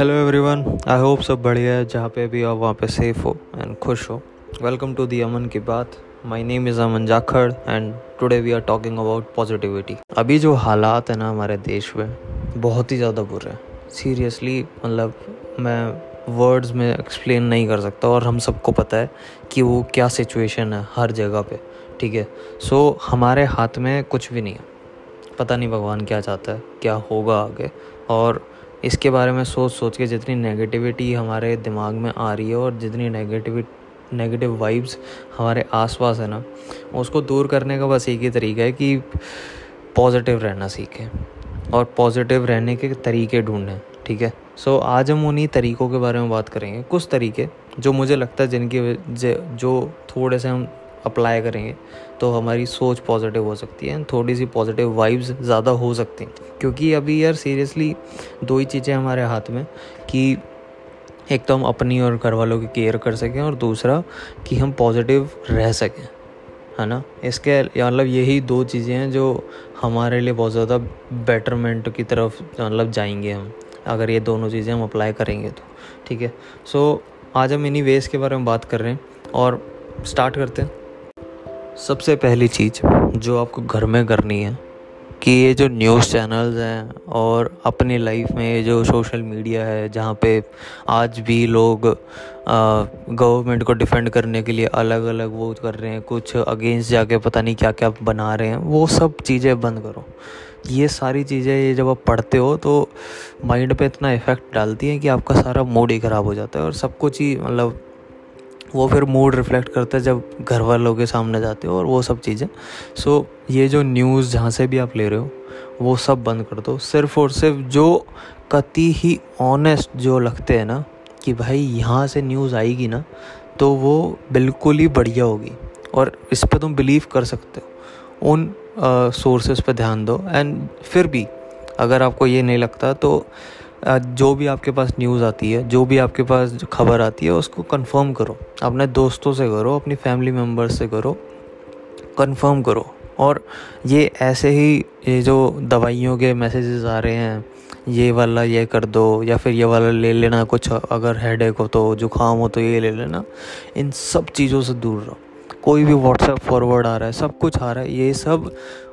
Hello everyone I hope सब बढ़िया है जहाँ पे भी आप वहाँ पे सेफ़ हो एंड खुश हो। वेलकम टू दी अमन की बात। My name is Aman Jakhar and today we are talking about positivity अभी जो हालात है ना हमारे देश में बहुत ही ज़्यादा बुरे हैं। सीरियसली मतलब मैं वर्ड्स में एक्सप्लेन नहीं कर सकता और हम सबको पता है कि वो क्या सिचुएशन है हर जगह पे ठीक है? सो so, हमारे हाथ में कुछ भी नहीं है। पता नहीं भगवान क्या चाहता है क्या होगा आगे और इसके बारे में सोच सोच के जितनी नेगेटिविटी हमारे दिमाग में आ रही है और जितनी नेगेटिविटी नेगेटिव वाइब्स हमारे आसपास है ना उसको दूर करने का बस एक ही तरीका है कि पॉजिटिव रहना सीखें और पॉजिटिव रहने के तरीके ढूंढें ठीक है? सो so, आज हम उन्हीं तरीक़ों के बारे में बात करेंगे। कुछ तरीके जो मुझे लगता है जिनकी जो थोड़े से हम अप्लाई करेंगे तो हमारी सोच पॉजिटिव हो सकती है थोड़ी सी पॉजिटिव वाइब्स ज़्यादा हो सकती हैं। क्योंकि अभी यार सीरियसली दो ही चीज़ें हमारे हाथ में, कि एक तो हम अपनी और घर वालों की केयर कर सकें और दूसरा कि हम पॉजिटिव रह सकें, है ना? इसके मतलब यही दो चीज़ें हैं जो हमारे लिए बहुत ज़्यादा बेटरमेंट की तरफ़ मतलब जाएँगे हम, अगर ये दोनों चीज़ें हम अप्लाई करेंगे तो ठीक है? सो आज हम इन्हीं वेज के बारे में बात कर रहे हैं और स्टार्ट करते हैं। सबसे पहली चीज़ जो आपको घर में करनी है कि ये जो न्यूज़ चैनल्स हैं और अपनी लाइफ में ये जो सोशल मीडिया है, जहाँ पे आज भी लोग गवर्नमेंट को डिफेंड करने के लिए अलग अलग वो कर रहे हैं, कुछ अगेंस्ट जाके पता नहीं क्या क्या बना रहे हैं, वो सब चीज़ें बंद करो। ये सारी चीज़ें ये जब आप पढ़ते हो तो माइंड पे इतना इफ़ेक्ट डालती हैं कि आपका सारा मूड ही ख़राब हो जाता है और सब कुछ ही मतलब वो फिर मूड रिफ्लेक्ट करता है जब घर वालों के सामने जाते हो और वो सब चीज़ें। सो so, ये जो न्यूज़ जहाँ से भी आप ले रहे हो वो सब बंद कर दो। सिर्फ़ और सिर्फ़ जो कति ही ऑनेस्ट जो लगते हैं ना कि भाई यहाँ से न्यूज़ आएगी ना तो वो बिल्कुल ही बढ़िया होगी। और इस पर तुम बिलीव कर सकते हो। उन सोर्सेज पर ध्यान दो। एंड फिर भी अगर आपको ये नहीं लगता तो जो भी आपके पास न्यूज़ आती है, जो भी आपके पास खबर आती है, उसको कंफर्म करो। अपने दोस्तों से करो, अपनी फैमिली मेंबर्स से करो कंफर्म करो। और ये ऐसे ही, ये जो दवाइयों के मैसेजेस आ रहे हैं, ये वाला ये कर दो, या फिर ये वाला ले लेना, कुछ अगर हेड हो तो जुकाम हो तो ये ले लेना, इन सब चीज़ों से दूर रहो। कोई भी व्हाट्सएप फॉरवर्ड आ रहा है, सब कुछ आ रहा है, ये सब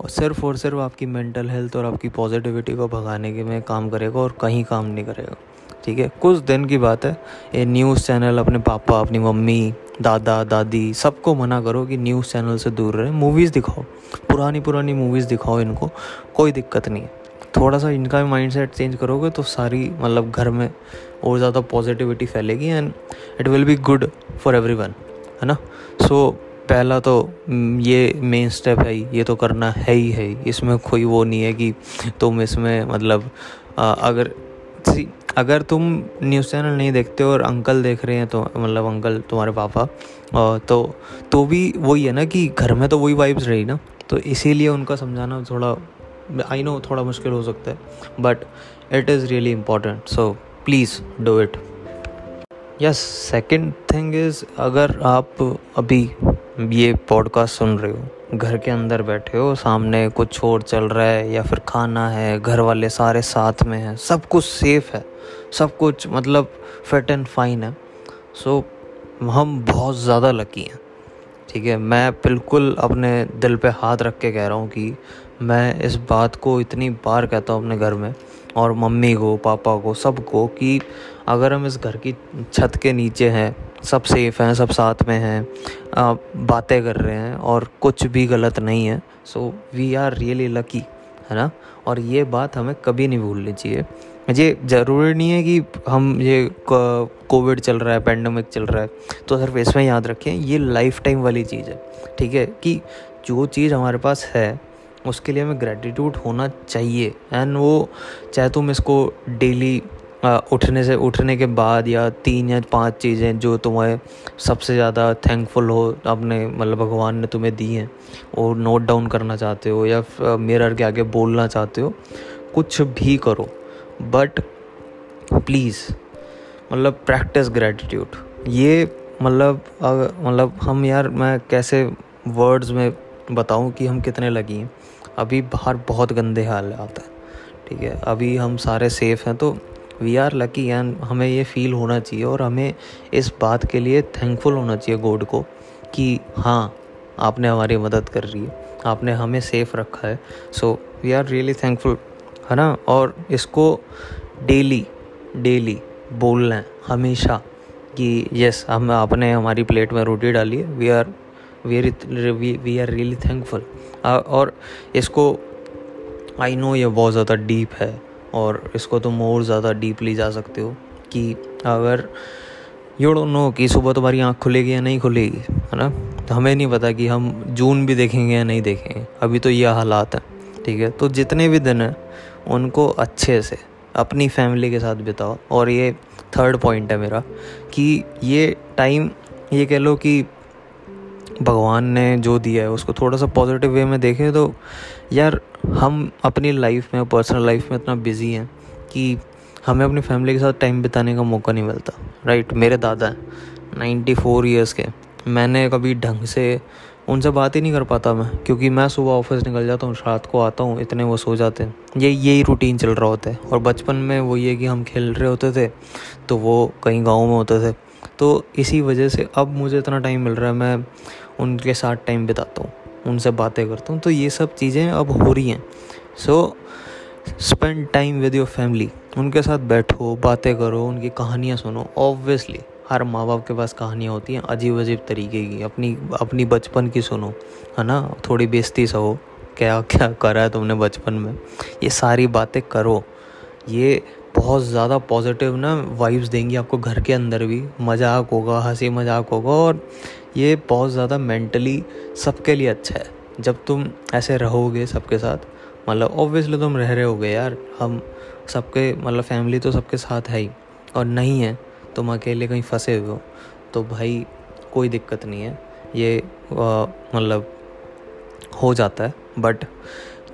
और सिर्फ़ और सिर्फ़ आपकी मेंटल हेल्थ और आपकी पॉजिटिविटी को भगाने के में काम करेगा और कहीं काम नहीं करेगा। ठीक है? कुछ दिन की बात है। ये न्यूज़ चैनल अपने पापा, अपनी मम्मी, दादा, दादी सबको मना करो कि न्यूज़ चैनल से दूर रहें। मूवीज़ दिखाओ। पुरानी पुरानी मूवीज़ दिखाओ इनको। कोई दिक्कत नहीं है। थोड़ा सा इनका भी माइंड सेट चेंज करोगे तो सारी मतलब घर में और ज़्यादा पॉजिटिविटी फैलेगी and it will be good for every है ना? सो पहला तो ये मेन स्टेप है ये तो करना है ही है इसमें कोई वो नहीं है कि तुम इसमें मतलब आ, अगर अगर तुम न्यूज़ चैनल नहीं देखते और अंकल देख रहे हैं तो मतलब अंकल तुम्हारे पापा तो तो भी वही है ना कि घर में तो वही वाइब्स रही ना तो इसीलिए उनका समझाना थोड़ा आई नो थोड़ा मुश्किल हो सकता है but it is really important so please do it yes second thing is अगर आप अभी ये पॉडकास्ट सुन रहे हो घर के अंदर बैठे हो सामने कुछ और चल रहा है या फिर खाना है घर वाले सारे साथ में हैं सब कुछ सेफ़ है सब कुछ मतलब फिट एंड फाइन है सो so, हम बहुत ज़्यादा लकी हैं ठीक है? मैं बिल्कुल अपने दिल पे हाथ रख के कह रहा हूँ कि मैं इस बात को इतनी बार कहता हूँ अपने घर में और मम्मी को, पापा को, सबको कि अगर हम इस घर की छत के नीचे हैं, सब सेफ़ हैं, सब साथ में हैं बातें कर रहे हैं और कुछ भी गलत नहीं है so we are really lucky है ना? और ये बात हमें कभी नहीं भूलनी चाहिए। ये ज़रूरी नहीं है कि हम ये कोविड चल रहा है पेंडेमिक चल रहा है तो सिर्फ़ इसमें याद रखें ये लाइफ टाइम वाली चीज़ है, ठीक है? कि जो चीज़ हमारे पास है उसके लिए हमें ग्रेटिट्यूड होना चाहिए। एंड वो, चाहे तुम इसको डेली उठने से, उठने के बाद या तीन या पाँच चीज़ें जो तुम्हें सबसे ज़्यादा थैंकफुल हो, अपने मतलब भगवान ने तुम्हें दी हैं और नोट डाउन करना चाहते हो या मिरर के आगे बोलना चाहते हो, कुछ भी करो। बट प्लीज़ मतलब प्रैक्टिस ग्रेटिट्यूड ये मतलब मतलब हम यार, मैं कैसे वर्ड्स में बताऊँ कि हम कितने लगी हैं। अभी बाहर बहुत गंदे हाल आता है ठीक है, अभी हम सारे सेफ़ हैं तो वी आर लकी एंड हमें ये फील होना चाहिए और हमें इस बात के लिए थैंकफुल होना चाहिए गॉड को कि हाँ आपने हमारी मदद कर रही है, आपने हमें सेफ़ रखा है। So we are really thankful है ना? और इसको डेली डेली बोलना है हमेशा कि यस हम आपने हमारी प्लेट में रोटी डाली है we are we we are really thankful और इसको आई नो ये बहुत ज़्यादा डीप है और इसको तुम और ज़्यादा डीपली जा सकते हो कि अगर यू डोंट नो कि सुबह तुम्हारी आँख खुलेगी या नहीं खुलेगी, है ना? तो हमें नहीं पता कि हम जून भी देखेंगे या नहीं देखेंगे। अभी तो ये हालात हैं, ठीक है? तो जितने भी दिन हैं, उनको अच्छे से, अपनी फैमिली के साथ बिताओ। और ये थर्ड पॉइंट है मेरा कि ये टाइम ये कह लो कि भगवान ने जो दिया है, उसको थोड़ा सा पॉजिटिव वे में देखें तो यार, हम अपनी लाइफ में पर्सनल लाइफ में इतना बिज़ी हैं कि हमें अपनी फैमिली के साथ टाइम बिताने का मौका नहीं मिलता राइट मेरे दादा हैं नाइन्टी फोर ईयर्स के। मैंने कभी ढंग से उनसे बात ही नहीं कर पाता मैं, क्योंकि मैं सुबह ऑफ़िस निकल जाता हूँ, रात को आता हूँ, इतने वो सो जाते हैं। ये, यही रूटीन चल रहा होता है। और बचपन में वो ये कि हम खेल रहे होते थे तो वो कहीं गाँव में होते थे। तो इसी वजह से अब मुझे इतना टाइम मिल रहा है, मैं उनके साथ टाइम बिताता हूँ, उनसे बातें करता हूँ तो ये सब चीज़ें अब हो रही हैं। So spend time with your family उनके साथ बैठो, बातें करो, उनकी कहानियाँ सुनो। ऑब्वियसली हर माँ बाप के पास कहानियाँ होती हैं अजीब अजीब तरीके की, अपनी अपनी बचपन की सुनो, है ना? थोड़ी बेइज्जती सहो क्या क्या करा है तुमने बचपन में? ये सारी बातें करो। ये बहुत ज़्यादा पॉजिटिव ना वाइब्स देंगी आपको घर के अंदर भी। मज़ाक होगा, हँसी मज़ाक होगा और ये बहुत ज़्यादा मेंटली सबके लिए अच्छा है। जब तुम ऐसे रहोगे सबके साथ मतलब ऑब्वियसली तुम रह रहे होगे यार, हम सबके मतलब फैमिली तो सबके साथ है ही। और नहीं है, तुम अकेले कहीं फंसे हुए हो तो भाई कोई दिक्कत नहीं है। ये मतलब हो जाता है बट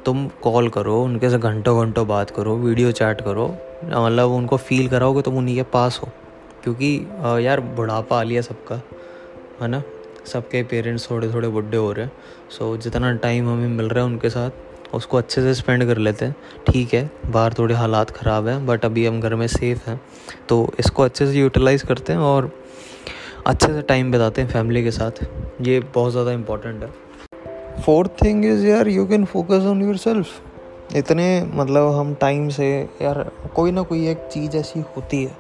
तुम कॉल करो, उनके से घंटों घंटों बात करो वीडियो चैट करो मतलब उनको फील कराओगे तुम उन्हीं के पास हो। क्योंकि यार बुढ़ापा आ लिया सबका, है ना? सबके पेरेंट्स थोड़े थोड़े बुढ़े हो रहे हैं। सो जितना टाइम हमें मिल रहा है उनके साथ, उसको अच्छे से स्पेंड कर लेते हैं। ठीक है, बाहर थोड़े हालात ख़राब हैं बट अभी हम घर में सेफ़ हैं। तो इसको अच्छे से यूटिलाइज़ करते हैं और अच्छे से टाइम बिताते हैं फैमिली के साथ। ये बहुत ज़्यादा इम्पोर्टेंट है। फोर्थ थिंग इज़ यार you can focus on yourself इतने मतलब हम टाइम से, यार, कोई ना कोई एक चीज़ ऐसी होती है,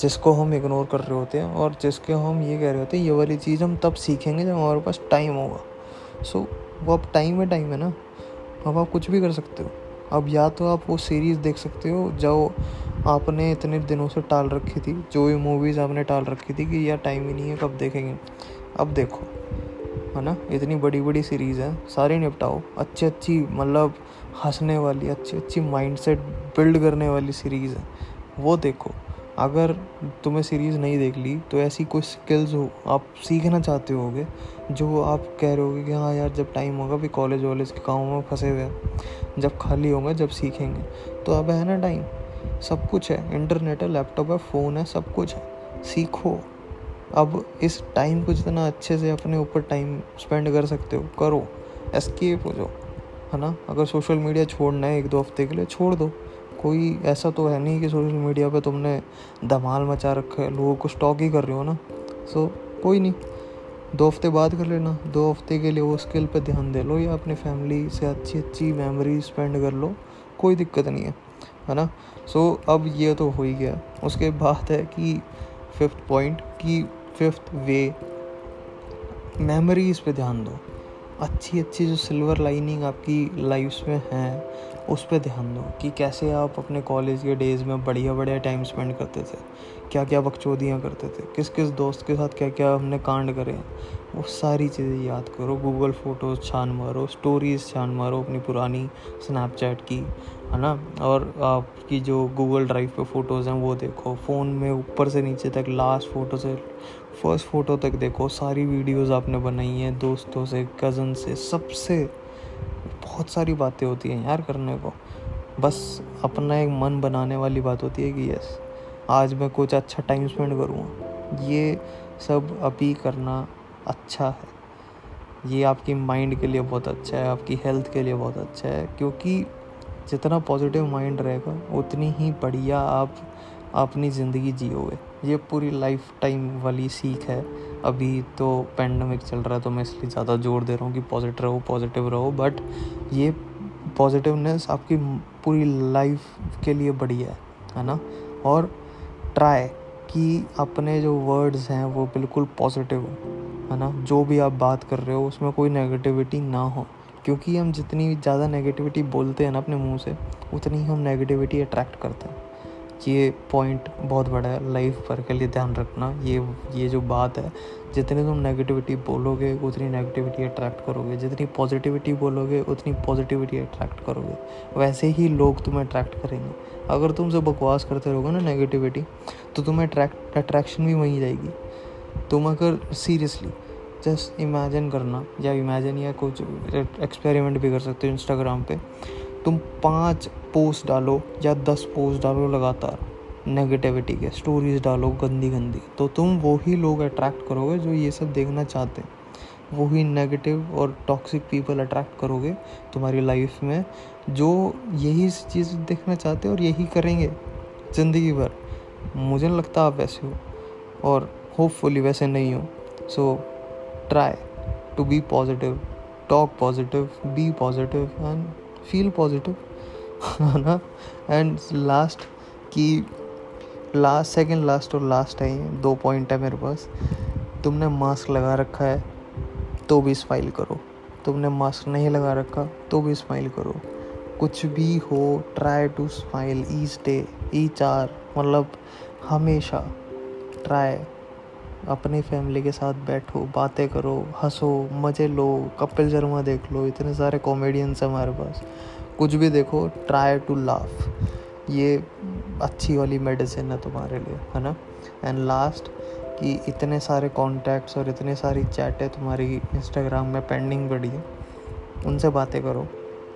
जिसको हम इग्नोर कर रहे होते हैं और जिसके हम ये कह रहे होते हैं, ये वाली चीज़ हम तब सीखेंगे जब हमारे पास टाइम होगा। सो वो अब टाइम है टाइम है ना। अब आप कुछ भी कर सकते हो। अब या तो आप वो सीरीज़ देख सकते हो, जो आपने इतने दिनों से टाल रखी थी, जो भी मूवीज़ आपने टाल रखी थी कि, यार टाइम ही नहीं है, कब देखेंगे? अब देखो, है ना? इतनी बड़ी बड़ी सीरीज़ है, सारी निपटाओ। अच्छी अच्छी मतलब हंसने वाली, अच्छी अच्छी माइंडसेट बिल्ड करने वाली सीरीज़ है। वो देखो, अगर तुम्हें सीरीज़ नहीं देख ली तो ऐसी कोई स्किल्स हो, आप सीखना चाहते होगे, जो आप कह रहे होगे कि हाँ यार, जब टाइम होगा भी कॉलेज वॉलेज के कामों में फंसे हुए जब खाली होंगे, जब सीखेंगे। तो अब है ना टाइम सब कुछ है इंटरनेट है लैपटॉप है फ़ोन है, सब कुछ है, सीखो। अब इस टाइम को जितना अच्छे से अपने ऊपर टाइम स्पेंड कर सकते हो, करो एस्केप हो जाओ। है ना? अगर सोशल मीडिया छोड़ना है एक दो हफ़्ते के लिए, छोड़ दो। कोई ऐसा तो है नहीं कि सोशल मीडिया पे तुमने धमाल मचा रखा है, लोगों को स्टॉक ही कर रहे हो ना? सो कोई नहीं। दो हफ़्ते बाद कर लेना। दो हफ़्ते के लिए वो स्किल पे ध्यान दे लो या अपनी फैमिली से अच्छी अच्छी मेमोरी स्पेंड कर लो। कोई दिक्कत नहीं है है ना? सो अब ये तो हो ही गया। उसके बाद है कि फिफ्थ पॉइंट कि फिफ्थ वे मेमोरीज पे ध्यान दो। अच्छी अच्छी जो सिल्वर लाइनिंग आपकी लाइफ में है, उस पर ध्यान दो कि कैसे आप अपने कॉलेज के डेज़ में बढ़िया बढ़िया टाइम स्पेंड करते थे क्या क्या बकचोदियाँ करते थे किस किस दोस्त के साथ क्या क्या हमने कांड करे वो सारी चीज़ें याद करो। गूगल फ़ोटोज़ छान मारो स्टोरीज़ छान मारो अपनी पुरानी स्नैपचैट की। है ना? और आपकी जो गूगल ड्राइव पे फ़ोटोज़ हैं, वो देखो। फ़ोन में ऊपर से नीचे तक लास्ट फ़ोटो से फ़र्स्ट फ़ोटो तक देखो। सारी वीडियोज़ आपने बनाई हैं, दोस्तों से कज़न से, सबसे। बहुत सारी बातें होती हैं यार करने को। बस अपना एक मन बनाने वाली बात होती है कि यस आज मैं कुछ अच्छा टाइम स्पेंड करूँगा ये सब अभी करना अच्छा है। ये आपकी माइंड के लिए बहुत अच्छा है, आपकी हेल्थ के लिए बहुत अच्छा है, क्योंकि जितना पॉजिटिव माइंड रहेगा, उतनी ही बढ़िया आप अपनी ज़िंदगी जियोगे। ये पूरी लाइफ टाइम वाली सीख है। अभी तो पेंडेमिक चल रहा है तो मैं इसलिए ज़्यादा ज़ोर दे रहा हूँ कि पॉजिटिव रहो पॉजिटिव रहो बट ये पॉजिटिवनेस आपकी पूरी लाइफ के लिए बढ़िया है है ना? और ट्राई कि अपने जो वर्ड्स हैं, वो बिल्कुल पॉजिटिव हो, है ना? जो भी आप बात कर रहे हो, उसमें कोई नेगेटिविटी ना हो। क्योंकि हम जितनी ज़्यादा नेगेटिविटी बोलते हैं ना अपने मुँह से, उतनी ही हम नेगेटिविटी अट्रैक्ट करते हैं। ये पॉइंट बहुत बड़ा है लाइफ पर के लिए ध्यान रखना। ये ये जो बात है, जितनी तुम नेगेटिविटी बोलोगे, उतनी नेगेटिविटी अट्रैक्ट करोगे। जितनी पॉजिटिविटी बोलोगे, उतनी पॉजिटिविटी अट्रैक्ट करोगे। वैसे ही लोग तुम्हें अट्रैक्ट करेंगे। अगर तुम से बकवास करते रहोगे ना नेगेटिविटी तो तुम्हें अट्रैक्ट अट्रैक्शन भी वहीं जाएगी। तुम अगर सीरियसली जस्ट इमेजिन करना, या इमेजिन या कुछ एक्सपेरिमेंट भी कर सकते हो इंस्टाग्राम पे। तुम पाँच पोस्ट डालो या दस पोस्ट डालो लगातार नेगेटिविटी के स्टोरीज डालो गंदी गंदी तो तुम वही लोग अट्रैक्ट करोगे जो ये सब देखना चाहते हैं। वही नेगेटिव और टॉक्सिक पीपल अट्रैक्ट करोगे तुम्हारी लाइफ में, जो यही चीज़ देखना चाहते हैं और यही करेंगे ज़िंदगी भर। मुझे नहीं लगता आप वैसे हो, और होपफुली वैसे नहीं हो। So try to be positive talk positive be positive and feel positive है ना एंड लास्ट कि लास्ट सेकंड लास्ट और लास्ट है दो पॉइंट है मेरे पास। तुमने मास्क लगा रखा है तो भी स्माइल करो। तुमने मास्क नहीं लगा रखा तो भी स्माइल करो। कुछ भी हो try to smile each day each hour मतलब हमेशा ट्राई अपनी फैमिली के साथ बैठो, बातें करो, हंसो, मज़े लो, कपिल शर्मा देख लो, इतने सारे कॉमेडियंस हैं हमारे पास। कुछ भी देखो ट्राई टू लाफ ये अच्छी वाली मेडिसिन है तुम्हारे लिए, है ना? एंड लास्ट कि इतने सारे कॉन्टैक्ट्स और इतनी सारी चैटें तुम्हारी इंस्टाग्राम में पेंडिंग पड़ी है, उनसे बातें करो।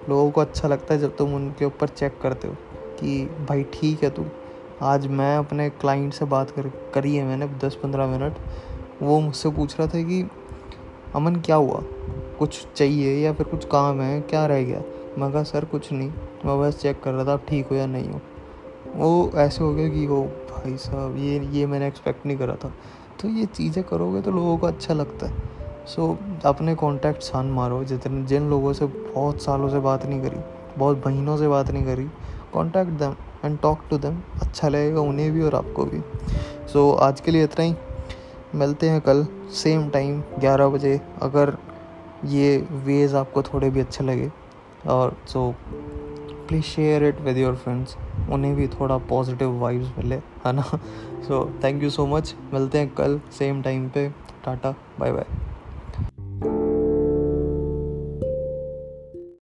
लोगों को अच्छा लगता है जब तुम उनके ऊपर चेक करते हो, कि भाई ठीक है तू आज मैं अपने क्लाइंट से बात कर करी है मैंने दस पंद्रह मिनट। वो मुझसे पूछ रहा था कि अमन क्या हुआ? कुछ चाहिए या फिर कुछ काम है? क्या रह गया? मैं कहा सर कुछ नहीं। मैं बस चेक कर रहा था आप ठीक हो या नहीं हो? वो ऐसे हो गया कि वो भाई साहब ये ये मैंने एक्सपेक्ट नहीं करा था। तो ये चीज़ें करोगे तो लोगों को अच्छा लगता है। सो so, अपने कॉन्टैक्ट सान मारो। जितने जिन लोगों से बहुत सालों से बात नहीं करी बहुत महीनों से बात नहीं करी contact them and talk to them अच्छा लगेगा उन्हें भी और आपको भी। सो so, आज के लिए इतना ही। मिलते हैं कल सेम टाइम ग्यारह बजे। अगर ये वेज आपको थोड़े भी अच्छे लगे। और so please share it with your friends उन्हें भी थोड़ा पॉजिटिव वाइब्स मिले है ना? So thank you so much मिलते हैं कल सेम टाइम पे। Tata bye bye